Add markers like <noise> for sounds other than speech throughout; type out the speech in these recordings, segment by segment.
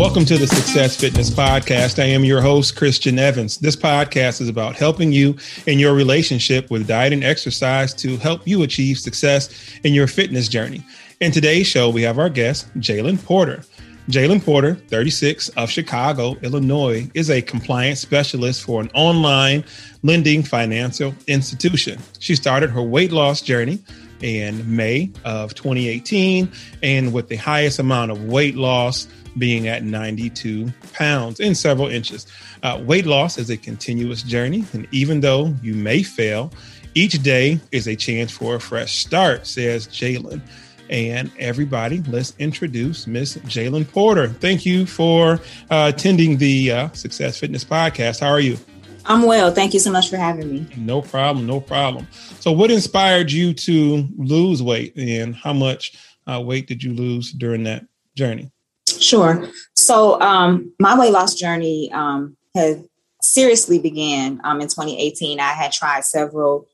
Welcome to the Success Fitness Podcast. I am your host, Christian Evans. This podcast is about helping you in your relationship with diet and exercise to help you achieve success in your fitness journey. In today's show, we have our guest, Jalyn Porter. Jalyn Porter, 36, of Chicago, Illinois, is a compliance specialist for an online lending financial institution. She started her weight loss journey in May of 2018, and with the highest amount of weight loss being at 92 pounds in several inches. Uh, weight loss is a continuous journey, and even though you may fail, each day is a chance for a fresh start, says Jalyn. And everybody, let's introduce Miss Jalyn Porter. Thank you for uh, attending the uh, Success Fitness Podcast. How are you? I'm well. Thank you so much for having me. No problem. No problem. So, what inspired you to lose weight, and how much uh, weight did you lose during that journey? Sure. So, um, my weight loss journey um, had seriously began um, in 2018. I had tried several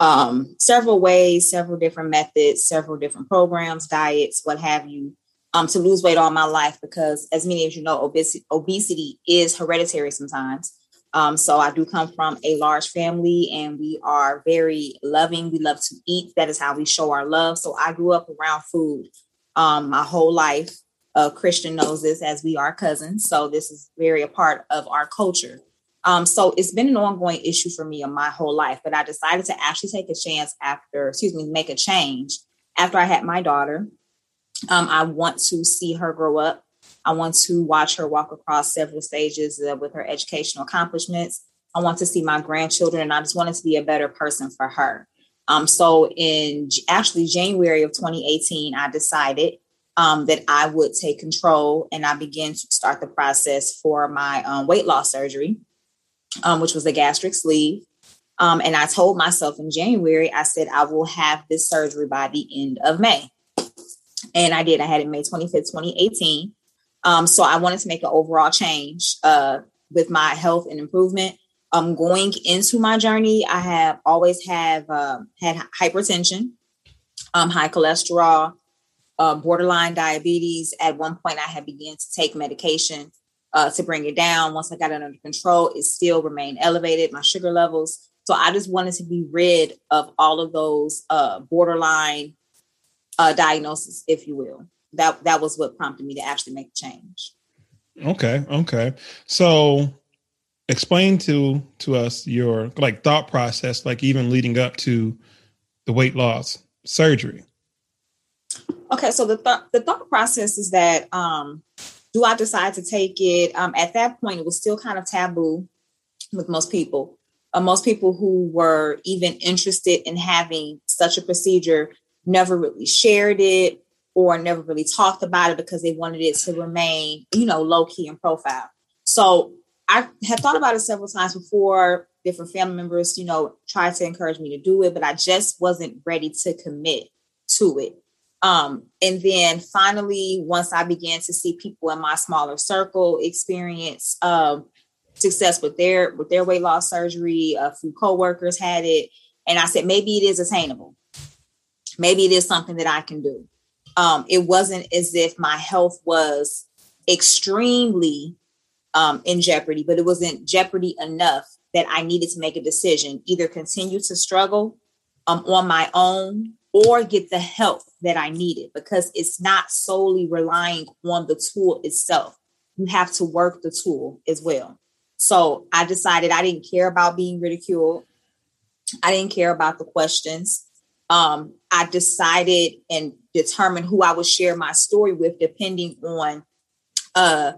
um, several ways, several different methods, several different programs, diets, what have you, um, to lose weight all my life because, as many of you know, obesity, obesity is hereditary sometimes. Um, so I do come from a large family and we are very loving. We love to eat. That is how we show our love. So I grew up around food um, my whole life. Uh, Christian knows this as we are cousins. So this is very a part of our culture. Um, so it's been an ongoing issue for me in my whole life, but I decided to actually take a chance after, excuse me, make a change after I had my daughter. Um, I want to see her grow up. I want to watch her walk across several stages uh, with her educational accomplishments. I want to see my grandchildren, and I just wanted to be a better person for her. Um, so in actually January of 2018, I decided um, that I would take control and I began to start the process for my um, weight loss surgery um, which was a gastric sleeve. Um, and I told myself in January, I said, I will have this surgery by the end of May. And I did. I had it May 25th, 2018. Um, so I wanted to make an overall change uh, with my health and improvement. Um, going into my journey, I have always have uh, had hypertension, um, high cholesterol, uh, borderline diabetes. At one point, I had begun to take medication uh, to bring it down. Once I got it under control, it still remained elevated, my sugar levels. So I just wanted to be rid of all of those uh, borderline uh, diagnoses, if you will. That that was what prompted me to actually make change. Okay, okay. So explain to to us your like thought process, like even leading up to the weight loss surgery. Okay, so the th- the thought process is that um, do I decide to take it? Um, at that point, it was still kind of taboo with most people. Uh, most people who were even interested in having such a procedure never really shared it or never really talked about it because they wanted it to remain, you know, low key and profile. So I had thought about it several times before. Different family members, you know, tried to encourage me to do it, but I just wasn't ready to commit to it. Um, and then finally, once I began to see people in my smaller circle experience um, success with their with their weight loss surgery, a few coworkers had it, and I said maybe it is attainable. Maybe it is something that I can do. Um, it wasn't as if my health was extremely um, in jeopardy, but it wasn't jeopardy enough that I needed to make a decision, either continue to struggle um, on my own or get the help that I needed because it's not solely relying on the tool itself. You have to work the tool as well. So I decided I didn't care about being ridiculed. I didn't care about the questions. Um, I decided and determined who I would share my story with, depending on uh,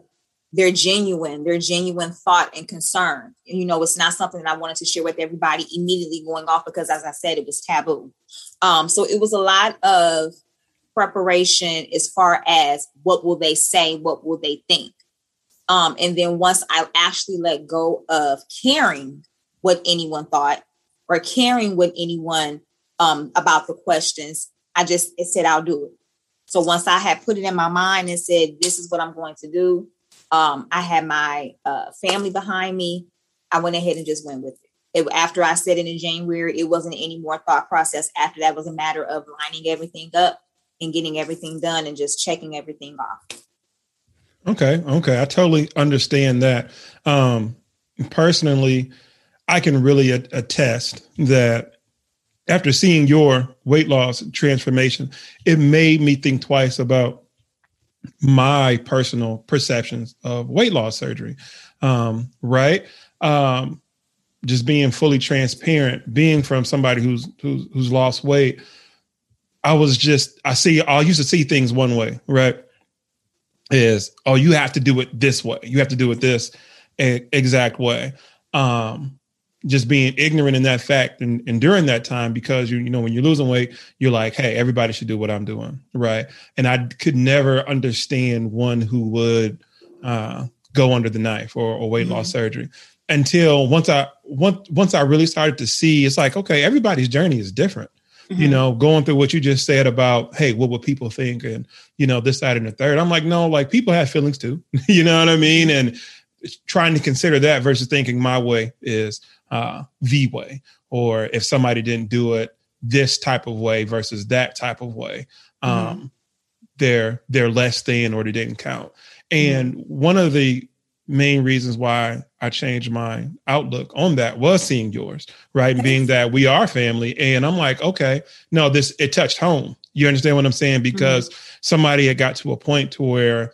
they're genuine, their genuine thought and concern. You know, it's not something that I wanted to share with everybody immediately going off because, as I said, it was taboo. Um, so it was a lot of preparation as far as what will they say, what will they think. Um, and then once I actually let go of caring what anyone thought or caring what anyone um, about the questions, I just said I'll do it. So once I had put it in my mind and said, this is what I'm going to do, um, I had my uh, family behind me. I went ahead and just went with it. it. After I said it in January, it wasn't any more thought process. After that was a matter of lining everything up and getting everything done and just checking everything off. Okay. Okay. I totally understand that. Um, personally, I can really attest that after seeing your weight loss transformation, it made me think twice about my personal perceptions of weight loss surgery. Um, right. Um, just being fully transparent, being from somebody who's, who's who's lost weight, I was just I see I used to see things one way, right? Is oh you have to do it this way, you have to do it this exact way. Um, just being ignorant in that fact and, and during that time because you you know when you're losing weight you're like hey everybody should do what i'm doing right and i could never understand one who would uh, go under the knife or, or weight mm-hmm. loss surgery until once I once once I really started to see it's like okay everybody's journey is different. Mm-hmm. You know, going through what you just said about hey, what would people think and you know this side and the third. I'm like no, like people have feelings too. <laughs> you know what I mean? And trying to consider that versus thinking my way is uh, the way, or if somebody didn't do it this type of way versus that type of way, mm-hmm. um, they're they're less than or they didn't count. And mm-hmm. one of the main reasons why I changed my outlook on that was seeing yours, right? Being that we are family. And I'm like, okay, no, this it touched home. You understand what I'm saying? Mm-hmm. Because mm-hmm. somebody had got to a point to where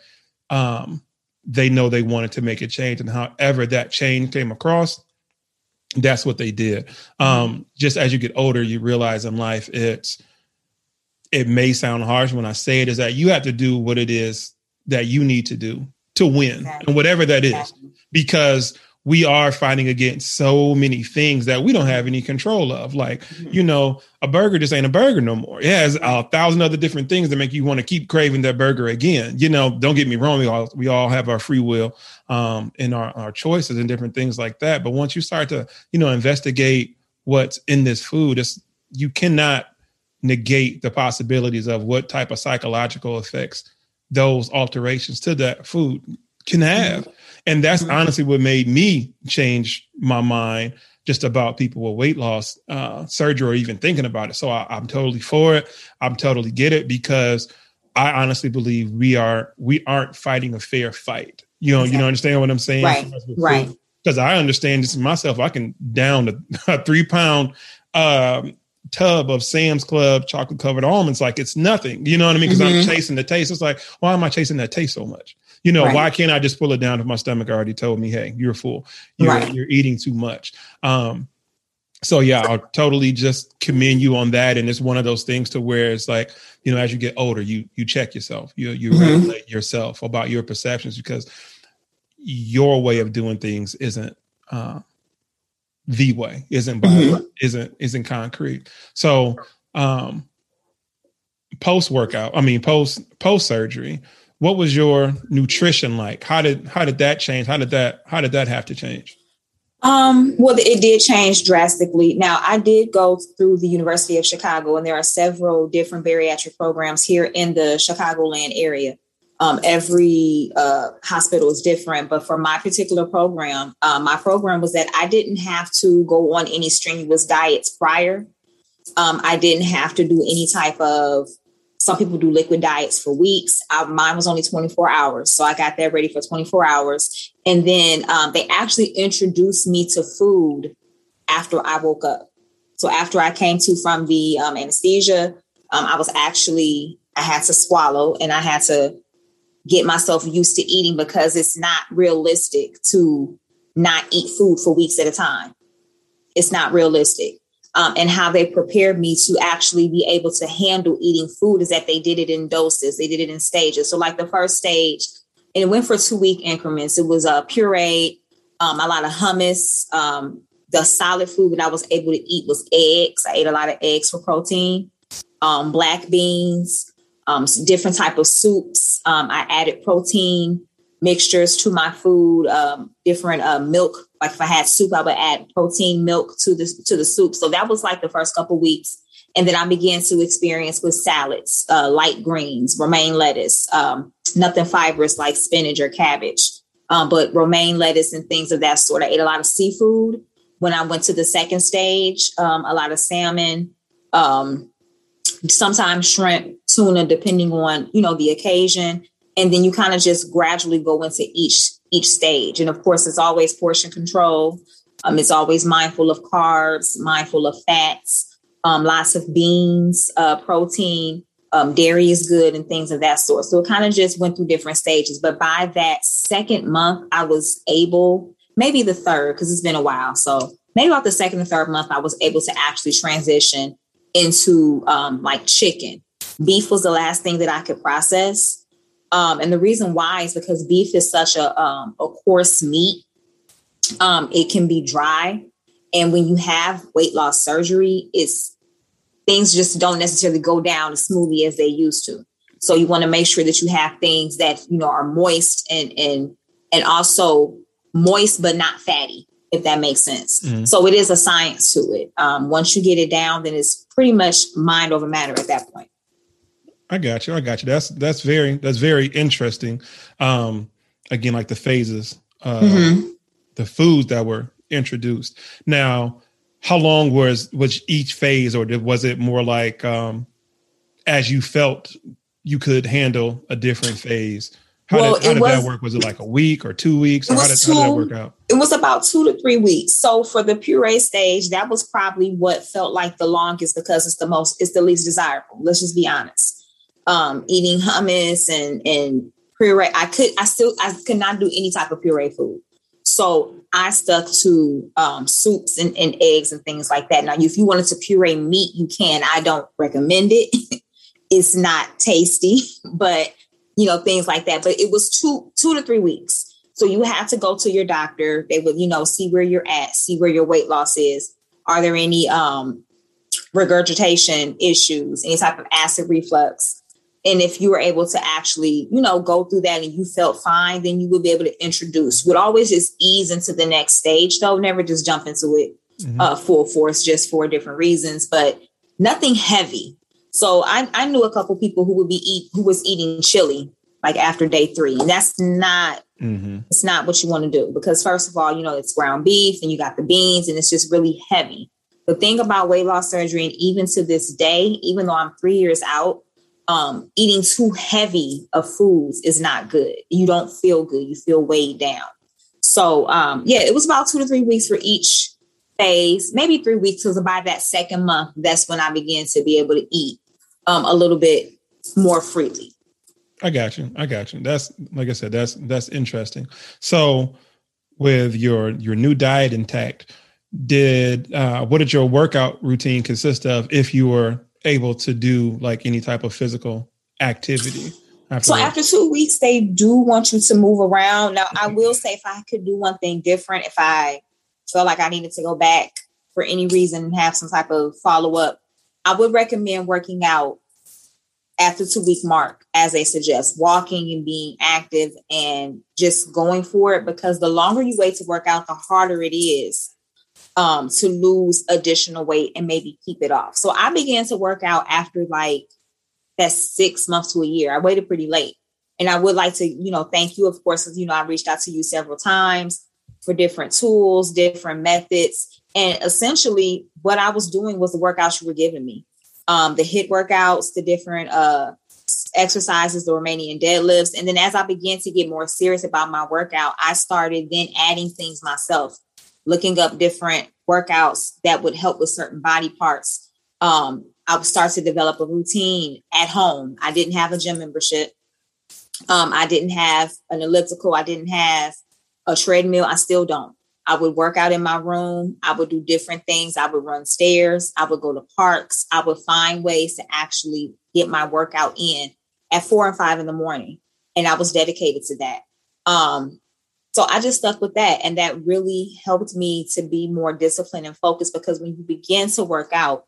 um, they know they wanted to make a change. And however that change came across, that's what they did. Mm-hmm. Um, just as you get older, you realize in life it's it may sound harsh when I say it, is that you have to do what it is that you need to do to win exactly. and whatever that is exactly. because we are fighting against so many things that we don't have any control of. Like, mm-hmm. you know, a burger just ain't a burger no more. It has a thousand other different things that make you want to keep craving that burger again. You know, don't get me wrong, we all we all have our free will um in our, our choices and different things like that. But once you start to, you know, investigate what's in this food, it's you cannot negate the possibilities of what type of psychological effects those alterations to that food can have. And that's mm-hmm. honestly what made me change my mind just about people with weight loss uh, surgery or even thinking about it. So I, I'm totally for it. I'm totally get it because I honestly believe we are we aren't fighting a fair fight. You know, exactly. you know, understand what I'm saying? Right. Right. Because I understand this myself. I can down a, <laughs> a three pound um, tub of Sam's Club chocolate covered almonds like it's nothing. You know what I mean? Because mm-hmm. I'm chasing the taste. It's like, why am I chasing that taste so much? You know, right. why can't I just pull it down if my stomach already told me, hey, you're full. You're, right. you're eating too much. Um, so yeah, I'll totally just commend you on that. And it's one of those things to where it's like, you know, as you get older, you you check yourself, you you mm-hmm. regulate yourself about your perceptions because your way of doing things isn't uh, the way isn't by, mm-hmm. isn't isn't concrete so um post workout i mean post post surgery what was your nutrition like how did how did that change how did that how did that have to change um, well, it did change drastically. Now, I did go through the University of Chicago, and there are several different bariatric programs here in the Chicagoland area. Um, every uh, hospital is different, but for my particular program, uh, my program was that I didn't have to go on any strenuous diets prior. Um, I didn't have to do any type of. Some people do liquid diets for weeks. I, mine was only 24 hours, so I got that ready for 24 hours. And then um, they actually introduced me to food after I woke up. So after I came to from the um, anesthesia, um, I was actually I had to swallow and I had to get myself used to eating because it's not realistic to not eat food for weeks at a time. It's not realistic. Um, and how they prepared me to actually be able to handle eating food is that they did it in doses, they did it in stages. So, like the first stage, and it went for two week increments. It was a puree, um, a lot of hummus. Um, the solid food that I was able to eat was eggs. I ate a lot of eggs for protein, um, black beans, um, different type of soups. Um, I added protein mixtures to my food, um, different uh, milk. Like if I had soup, I would add protein milk to the to the soup. So that was like the first couple weeks, and then I began to experience with salads, uh, light greens, romaine lettuce, um, nothing fibrous like spinach or cabbage, um, but romaine lettuce and things of that sort. I ate a lot of seafood. When I went to the second stage, um, a lot of salmon, um, sometimes shrimp, tuna, depending on, you know, the occasion. and then you kind of just gradually go into each each stage. And of course, it's always portion control. Um, it's always mindful of carbs, mindful of fats, um, lots of beans, uh, protein, um, dairy is good, and things of that sort. So it kind of just went through different stages. But by that second month, I was able, maybe the third, because it's been a while. So maybe about the second or third month, I was able to actually transition into um, like chicken. Beef was the last thing that I could process. Um, and the reason why is because beef is such a, um, a coarse meat. Um, it can be dry. And when you have weight loss surgery, it's things just don't necessarily go down as smoothly as they used to. So you want to make sure that you have things that you know are moist and and and also moist but not fatty, if that makes sense. Mm-hmm. So it is a science to it. Um, once you get it down, then it's pretty much mind over matter at that point. I got you. I got you. That's that's very that's very interesting. Um, again, like the phases, uh, mm-hmm. the foods that were introduced. Now, how long was was each phase, or did, was it more like um, as you felt you could handle a different phase? How well, did, how did was, that work? Was it like a week or two weeks? Or how did, two, how did that work out? It was about two to three weeks. So for the puree stage, that was probably what felt like the longest because it's the most, it's the least desirable. Let's just be honest um, eating hummus and and puree. I could I still I could not do any type of puree food. So I stuck to um, soups and, and eggs and things like that. Now, if you wanted to puree meat, you can. I don't recommend it. <laughs> it's not tasty, <laughs> but you know things like that. But it was two two to three weeks. So you have to go to your doctor. They would you know see where you're at, see where your weight loss is. Are there any um, regurgitation issues, any type of acid reflux? and if you were able to actually you know go through that and you felt fine then you would be able to introduce you would always just ease into the next stage though never just jump into it mm-hmm. uh, full force just for different reasons but nothing heavy so I, I knew a couple people who would be eat who was eating chili like after day three and that's not mm-hmm. it's not what you want to do because first of all you know it's ground beef and you got the beans and it's just really heavy the thing about weight loss surgery and even to this day even though i'm three years out um, eating too heavy of foods is not good. You don't feel good. You feel weighed down. So um, yeah, it was about two to three weeks for each phase, maybe three weeks. Because by that second month, that's when I began to be able to eat um, a little bit more freely. I got you. I got you. That's like I said. That's that's interesting. So, with your your new diet intact, did uh, what did your workout routine consist of? If you were able to do like any type of physical activity. After so after two weeks, they do want you to move around. Now, I will say if I could do one thing different, if I felt like I needed to go back for any reason and have some type of follow up, I would recommend working out after two week mark, as they suggest, walking and being active and just going for it. Because the longer you wait to work out, the harder it is um, to lose additional weight and maybe keep it off. So I began to work out after like that six months to a year. I waited pretty late. And I would like to, you know, thank you, of course, because, you know, I reached out to you several times for different tools, different methods. And essentially, what I was doing was the workouts you were giving me um, the HIIT workouts, the different uh, exercises, the Romanian deadlifts. And then as I began to get more serious about my workout, I started then adding things myself looking up different workouts that would help with certain body parts. Um, I would start to develop a routine at home. I didn't have a gym membership. Um, I didn't have an elliptical. I didn't have a treadmill. I still don't. I would work out in my room. I would do different things. I would run stairs. I would go to parks. I would find ways to actually get my workout in at four and five in the morning. And I was dedicated to that. Um, so I just stuck with that. And that really helped me to be more disciplined and focused because when you begin to work out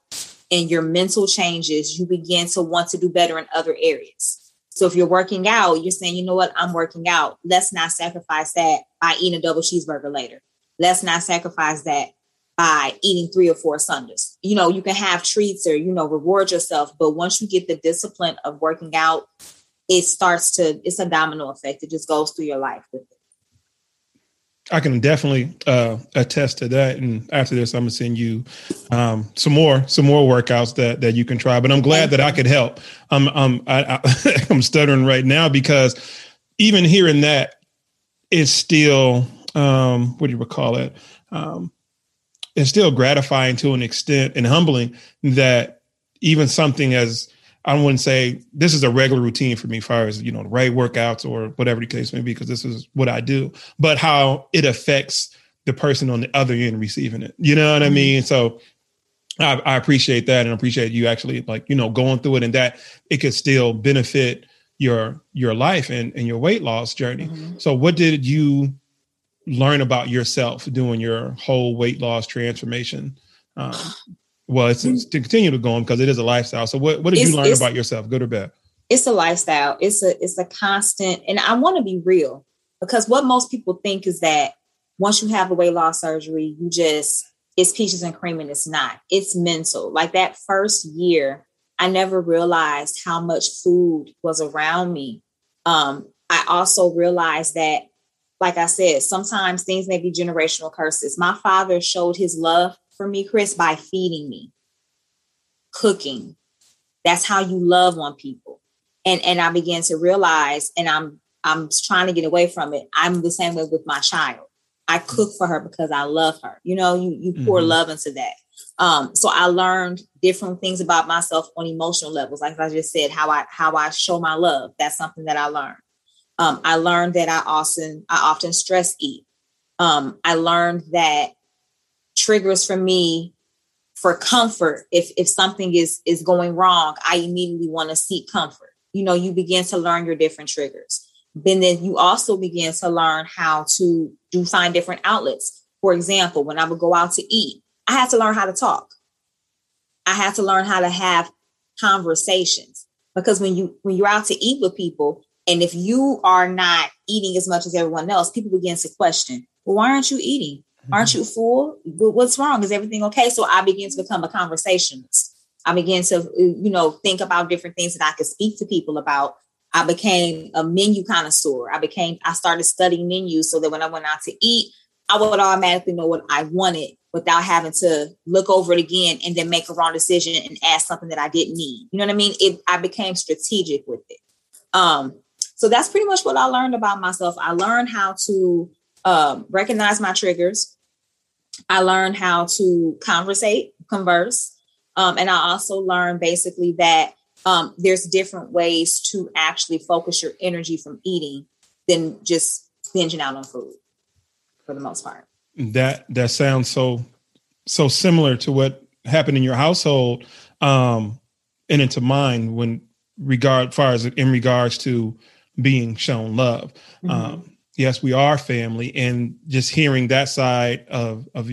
and your mental changes, you begin to want to do better in other areas. So if you're working out, you're saying, you know what, I'm working out. Let's not sacrifice that by eating a double cheeseburger later. Let's not sacrifice that by eating three or four sundaes. You know, you can have treats or, you know, reward yourself. But once you get the discipline of working out, it starts to, it's a domino effect. It just goes through your life with it. I can definitely uh, attest to that. And after this, I'm gonna send you um, some more some more workouts that that you can try. But I'm glad that I could help. I'm I'm I, I, <laughs> I'm stuttering right now because even hearing that is still um, what do you call it? Um, it's still gratifying to an extent and humbling that even something as I wouldn't say this is a regular routine for me, as far as you know, the right workouts or whatever the case may be, because this is what I do. But how it affects the person on the other end receiving it, you know what I mm-hmm. mean? So I, I appreciate that, and appreciate you actually like you know going through it, and that it could still benefit your your life and, and your weight loss journey. Mm-hmm. So, what did you learn about yourself doing your whole weight loss transformation? Um, well, it's, it's, to continue to go on because it is a lifestyle. So, what what did it's, you learn about yourself, good or bad? It's a lifestyle. It's a it's a constant, and I want to be real because what most people think is that once you have a weight loss surgery, you just it's peaches and cream, and it's not. It's mental. Like that first year, I never realized how much food was around me. Um, I also realized that, like I said, sometimes things may be generational curses. My father showed his love for me, Chris, by feeding me, cooking. That's how you love on people. And and I began to realize, and I'm I'm trying to get away from it. I'm the same way with my child. I cook for her because I love her. You know, you you pour mm-hmm. love into that. Um, so I learned different things about myself on emotional levels. Like I just said, how I how I show my love. That's something that I learned. Um, I learned that I often I often stress eat. Um, I learned that triggers for me for comfort. If if something is is going wrong i immediately want to seek comfort. You know you begin to learn your different triggers. Then then you also begin to learn how to do find different outlets. For example when i would go out to eat i had to learn how to talk. I had to learn how to have conversations. Because when you when you're out to eat with people and if you are not eating as much as everyone else people begin to question well why aren't you eating Aren't mm-hmm. you full? What's wrong? Is everything okay? So I began to become a conversationalist. I began to, you know, think about different things that I could speak to people about. I became a menu connoisseur. I became, I started studying menus so that when I went out to eat, I would automatically know what I wanted without having to look over it again and then make a wrong decision and ask something that I didn't need. You know what I mean? It I became strategic with it. Um, so that's pretty much what I learned about myself. I learned how to um, recognize my triggers. I learned how to conversate, converse. Um, and I also learned basically that um, there's different ways to actually focus your energy from eating than just binging out on food for the most part. That that sounds so so similar to what happened in your household um and into mine when regard far as in regards to being shown love. Mm-hmm. Um yes, we are family. And just hearing that side of, of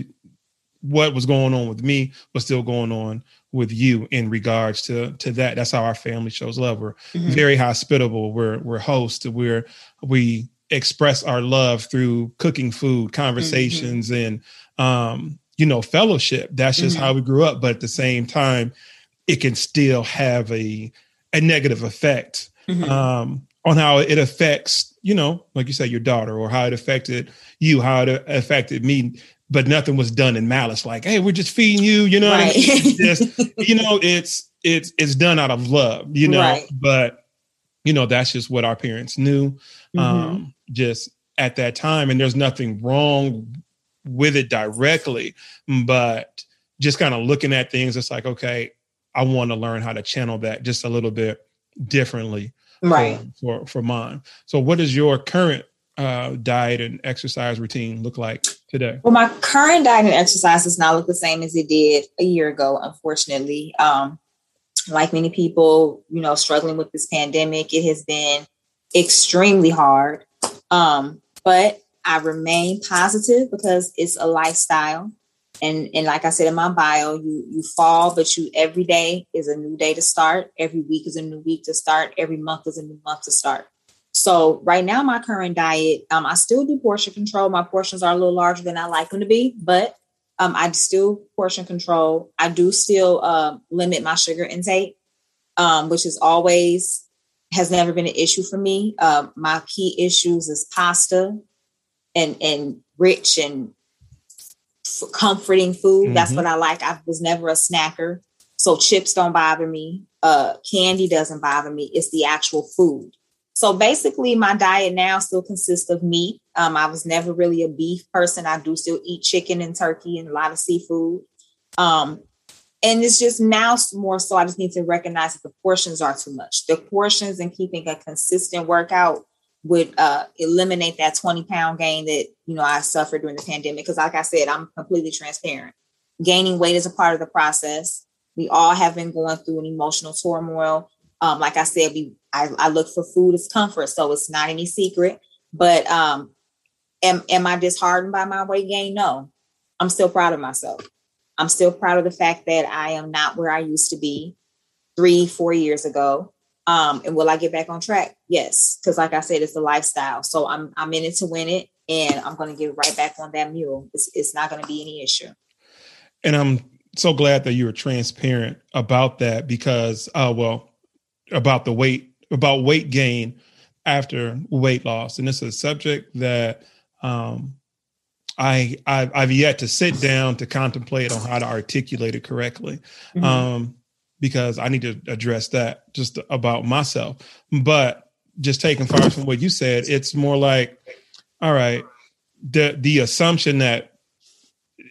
what was going on with me was still going on with you in regards to to that. That's how our family shows love. We're mm-hmm. very hospitable. We're we're hosts. We're we express our love through cooking food, conversations, mm-hmm. and um, you know, fellowship. That's just mm-hmm. how we grew up. But at the same time, it can still have a a negative effect mm-hmm. um, on how it affects, you know, like you said, your daughter, or how it affected you, how it affected me. But nothing was done in malice, like, hey, we're just feeding you, you know. Right. just, <laughs> you know, it's it's it's done out of love, you know. Right. But you know, that's just what our parents knew, mm-hmm. um, just at that time, and there's nothing wrong with it directly, but just kind of looking at things, it's like, okay, I want to learn how to channel that just a little bit differently right. for, for, for mom so what does your current uh, diet and exercise routine look like today? Well my current diet and exercise does not look the same as it did a year ago unfortunately. Um, like many people you know struggling with this pandemic it has been extremely hard. Um, but i remain positive because it's a lifestyle and and like I said in my bio, you you fall, but you every day is a new day to start. Every week is a new week to start. Every month is a new month to start. So right now, my current diet, um, I still do portion control. My portions are a little larger than I like them to be, but um, I still portion control. I do still uh, limit my sugar intake, um, which is always has never been an issue for me. Uh, my key issues is pasta, and and rich and comforting food. Mm-hmm. That's what I like. I was never a snacker. So chips don't bother me. Uh, candy doesn't bother me. It's the actual food. So basically, my diet now still consists of meat. Um, I was never really a beef person. I do still eat chicken and turkey and a lot of seafood. Um, and it's just now more so I just need to recognize that the portions are too much. The portions and keeping a consistent workout would uh, eliminate that 20 pound gain that you know I suffered during the pandemic. Because like I said, I'm completely transparent. Gaining weight is a part of the process. We all have been going through an emotional turmoil. Um, like I said, we I, I, look for food as comfort, so it's not any secret. But um, am am I disheartened by my weight gain? No, I'm still proud of myself. I'm still proud of the fact that I am not where I used to be three, four years ago. Um, and will I get back on track? Yes, because like I said, it's a lifestyle. So I'm I'm in it to win it, and I'm going to get right back on that mule. It's, it's not going to be any issue. And I'm so glad that you were transparent about that because, uh, well, about the weight about weight gain after weight loss, and it's a subject that um, I I've, I've, yet to sit down to contemplate on how to articulate it correctly, mm-hmm. um, because I need to address that just about myself. But just taking far from what you said, it's more like, all right, the the assumption that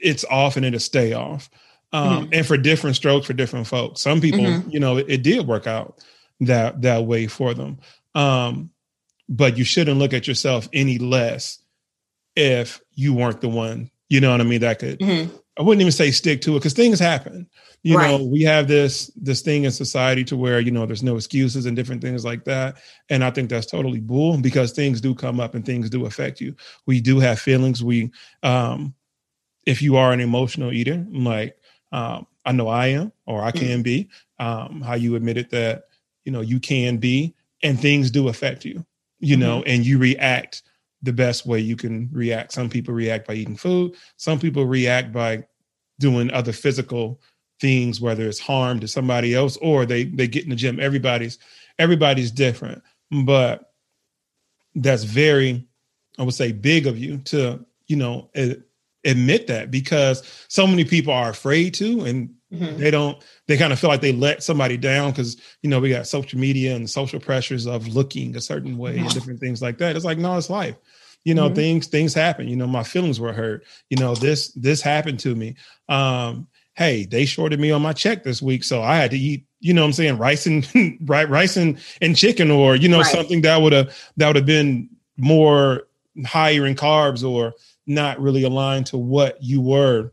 it's off and it'll stay off, um, mm-hmm. and for different strokes for different folks. Some people, mm-hmm. you know, it, it did work out that that way for them. Um, but you shouldn't look at yourself any less if you weren't the one. You know what I mean? That could mm-hmm. I wouldn't even say stick to it because things happen. You right. know, we have this this thing in society to where you know there's no excuses and different things like that, and I think that's totally bull because things do come up and things do affect you. We do have feelings. We, um, if you are an emotional eater, like um, I know I am, or I mm. can be, um, how you admitted that you know you can be and things do affect you you know mm-hmm. and you react the best way you can react. Some people react by eating food. Some people react by doing other physical things whether it's harm to somebody else or they they get in the gym. Everybody's everybody's different. But that's very i would say big of you to you know admit that because so many people are afraid to and mm-hmm. they don't they kind of feel like they let somebody down because you know we got social media and social pressures of looking a certain way and different things like that. It's like no it's life. You know mm-hmm. things things happen. You know my feelings were hurt. You know this this happened to me. Um hey they shorted me on my check this week so i had to eat you know what i'm saying rice and <laughs> right rice and, and chicken or you know right. something that would have that would have been more higher in carbs or not really aligned to what you were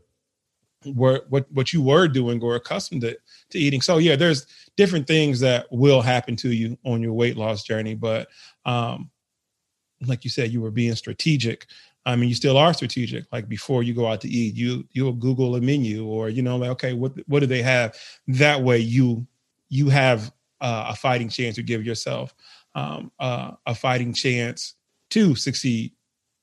were what what you were doing or accustomed to, to eating. So yeah there's different things that will happen to you on your weight loss journey but um like you said you were being strategic. I mean you still are strategic. Like before you go out to eat you you'll google a menu or you know like okay what what do they have? That way you you have uh, a fighting chance to give yourself um, uh, a fighting chance to succeed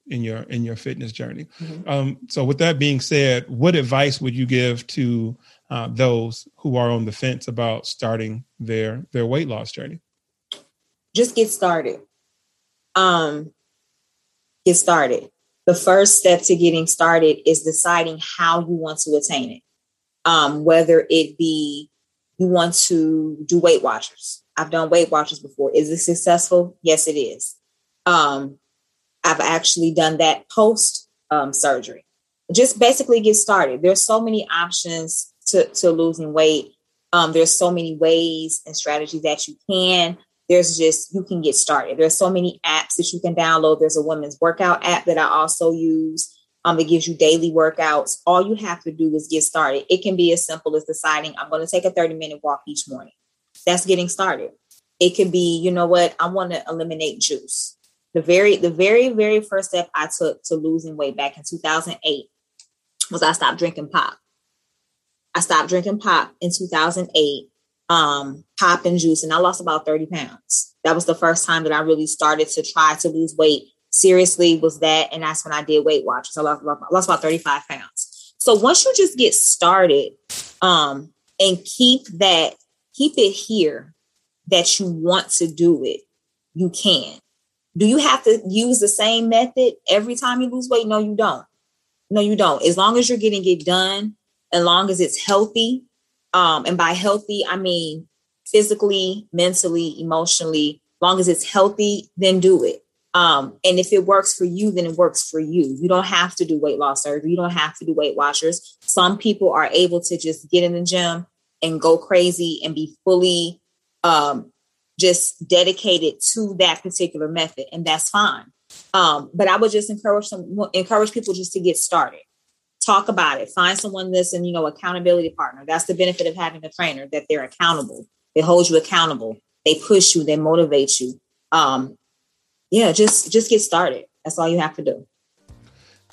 in your in your fitness journey. Mm-hmm. Um, so, with that being said, what advice would you give to uh, those who are on the fence about starting their their weight loss journey? Just get started. Um, get started. The first step to getting started is deciding how you want to attain it. Um, whether it be you want to do Weight Watchers. I've done Weight Watchers before. Is it successful? Yes, it is. Um, I've actually done that post um, surgery. Just basically get started. There's so many options to, to losing weight. Um, there's so many ways and strategies that you can. There's just, you can get started. There's so many apps that you can download. There's a women's workout app that I also use um, that gives you daily workouts. All you have to do is get started. It can be as simple as deciding, I'm going to take a 30 minute walk each morning. That's getting started. It could be, you know what, I want to eliminate juice the very the very very first step I took to losing weight back in 2008 was I stopped drinking pop. I stopped drinking pop in 2008, um, pop and juice, and I lost about 30 pounds. That was the first time that I really started to try to lose weight seriously. Was that, and that's when I did Weight Watchers. I lost, lost about 35 pounds. So once you just get started, um, and keep that, keep it here that you want to do it, you can Do you have to use the same method every time you lose weight? No, you don't. No, you don't. As long as you're getting it done, as long as it's healthy, um, and by healthy, I mean physically, mentally, emotionally, long as it's healthy, then do it. Um, and if it works for you, then it works for you. You don't have to do weight loss surgery. You don't have to do Weight Watchers. Some people are able to just get in the gym and go crazy and be fully um, just dedicated to that particular method, and that's fine. Um, but I would just encourage some encourage people just to get started. Talk about it. Find someone that's an you know accountability partner. That's the benefit of having a trainer that they're accountable. They hold you accountable. They push you. They motivate you. Um, yeah, just just get started. That's all you have to do.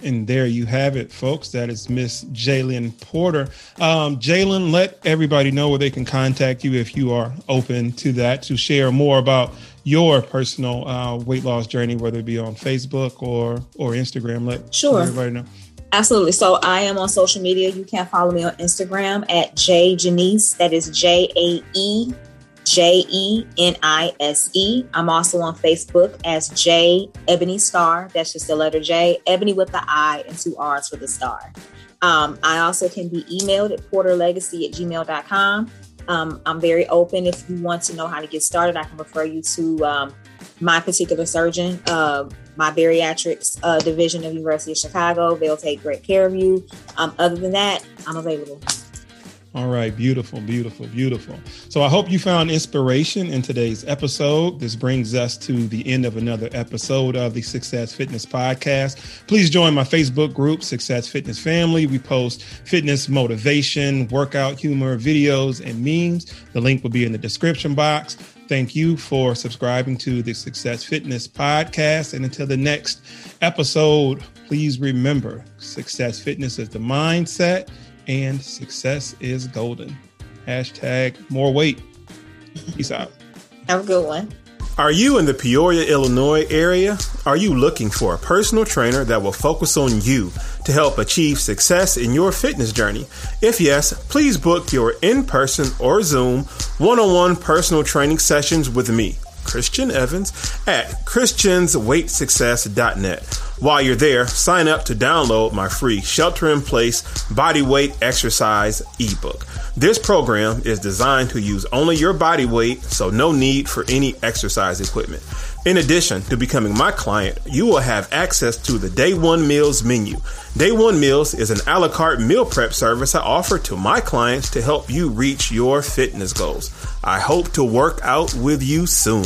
And there you have it, folks. That is Miss Jalyn Porter. Um, Jalyn, let everybody know where they can contact you if you are open to that to share more about your personal uh, weight loss journey, whether it be on Facebook or or Instagram. Let sure everybody know. Absolutely. So I am on social media. You can follow me on Instagram at Jaejenise. That is J A E J E N I S E. I'm also on Facebook as J Ebony Star. That's just the letter J, Ebony with the I and two R's for the star. Um, I also can be emailed at porterlegacy at gmail.com. Um, I'm very open. If you want to know how to get started, I can refer you to um, my particular surgeon, uh, my bariatrics uh, division of University of Chicago. They'll take great care of you. Um, other than that, I'm available. All right, beautiful, beautiful, beautiful. So I hope you found inspiration in today's episode. This brings us to the end of another episode of the Success Fitness Podcast. Please join my Facebook group, Success Fitness Family. We post fitness motivation, workout humor, videos, and memes. The link will be in the description box. Thank you for subscribing to the Success Fitness Podcast. And until the next episode, please remember success fitness is the mindset and success is golden. Hashtag more weight. Peace out. Have a good one. Are you in the Peoria, Illinois area? Are you looking for a personal trainer that will focus on you to help achieve success in your fitness journey? If yes, please book your in person or Zoom one on one personal training sessions with me, Christian Evans, at ChristiansWeightSuccess.net. While you're there, sign up to download my free Shelter in Place Body Weight Exercise ebook. This program is designed to use only your body weight, so no need for any exercise equipment. In addition to becoming my client, you will have access to the Day One Meals menu. Day One Meals is an a la carte meal prep service I offer to my clients to help you reach your fitness goals. I hope to work out with you soon.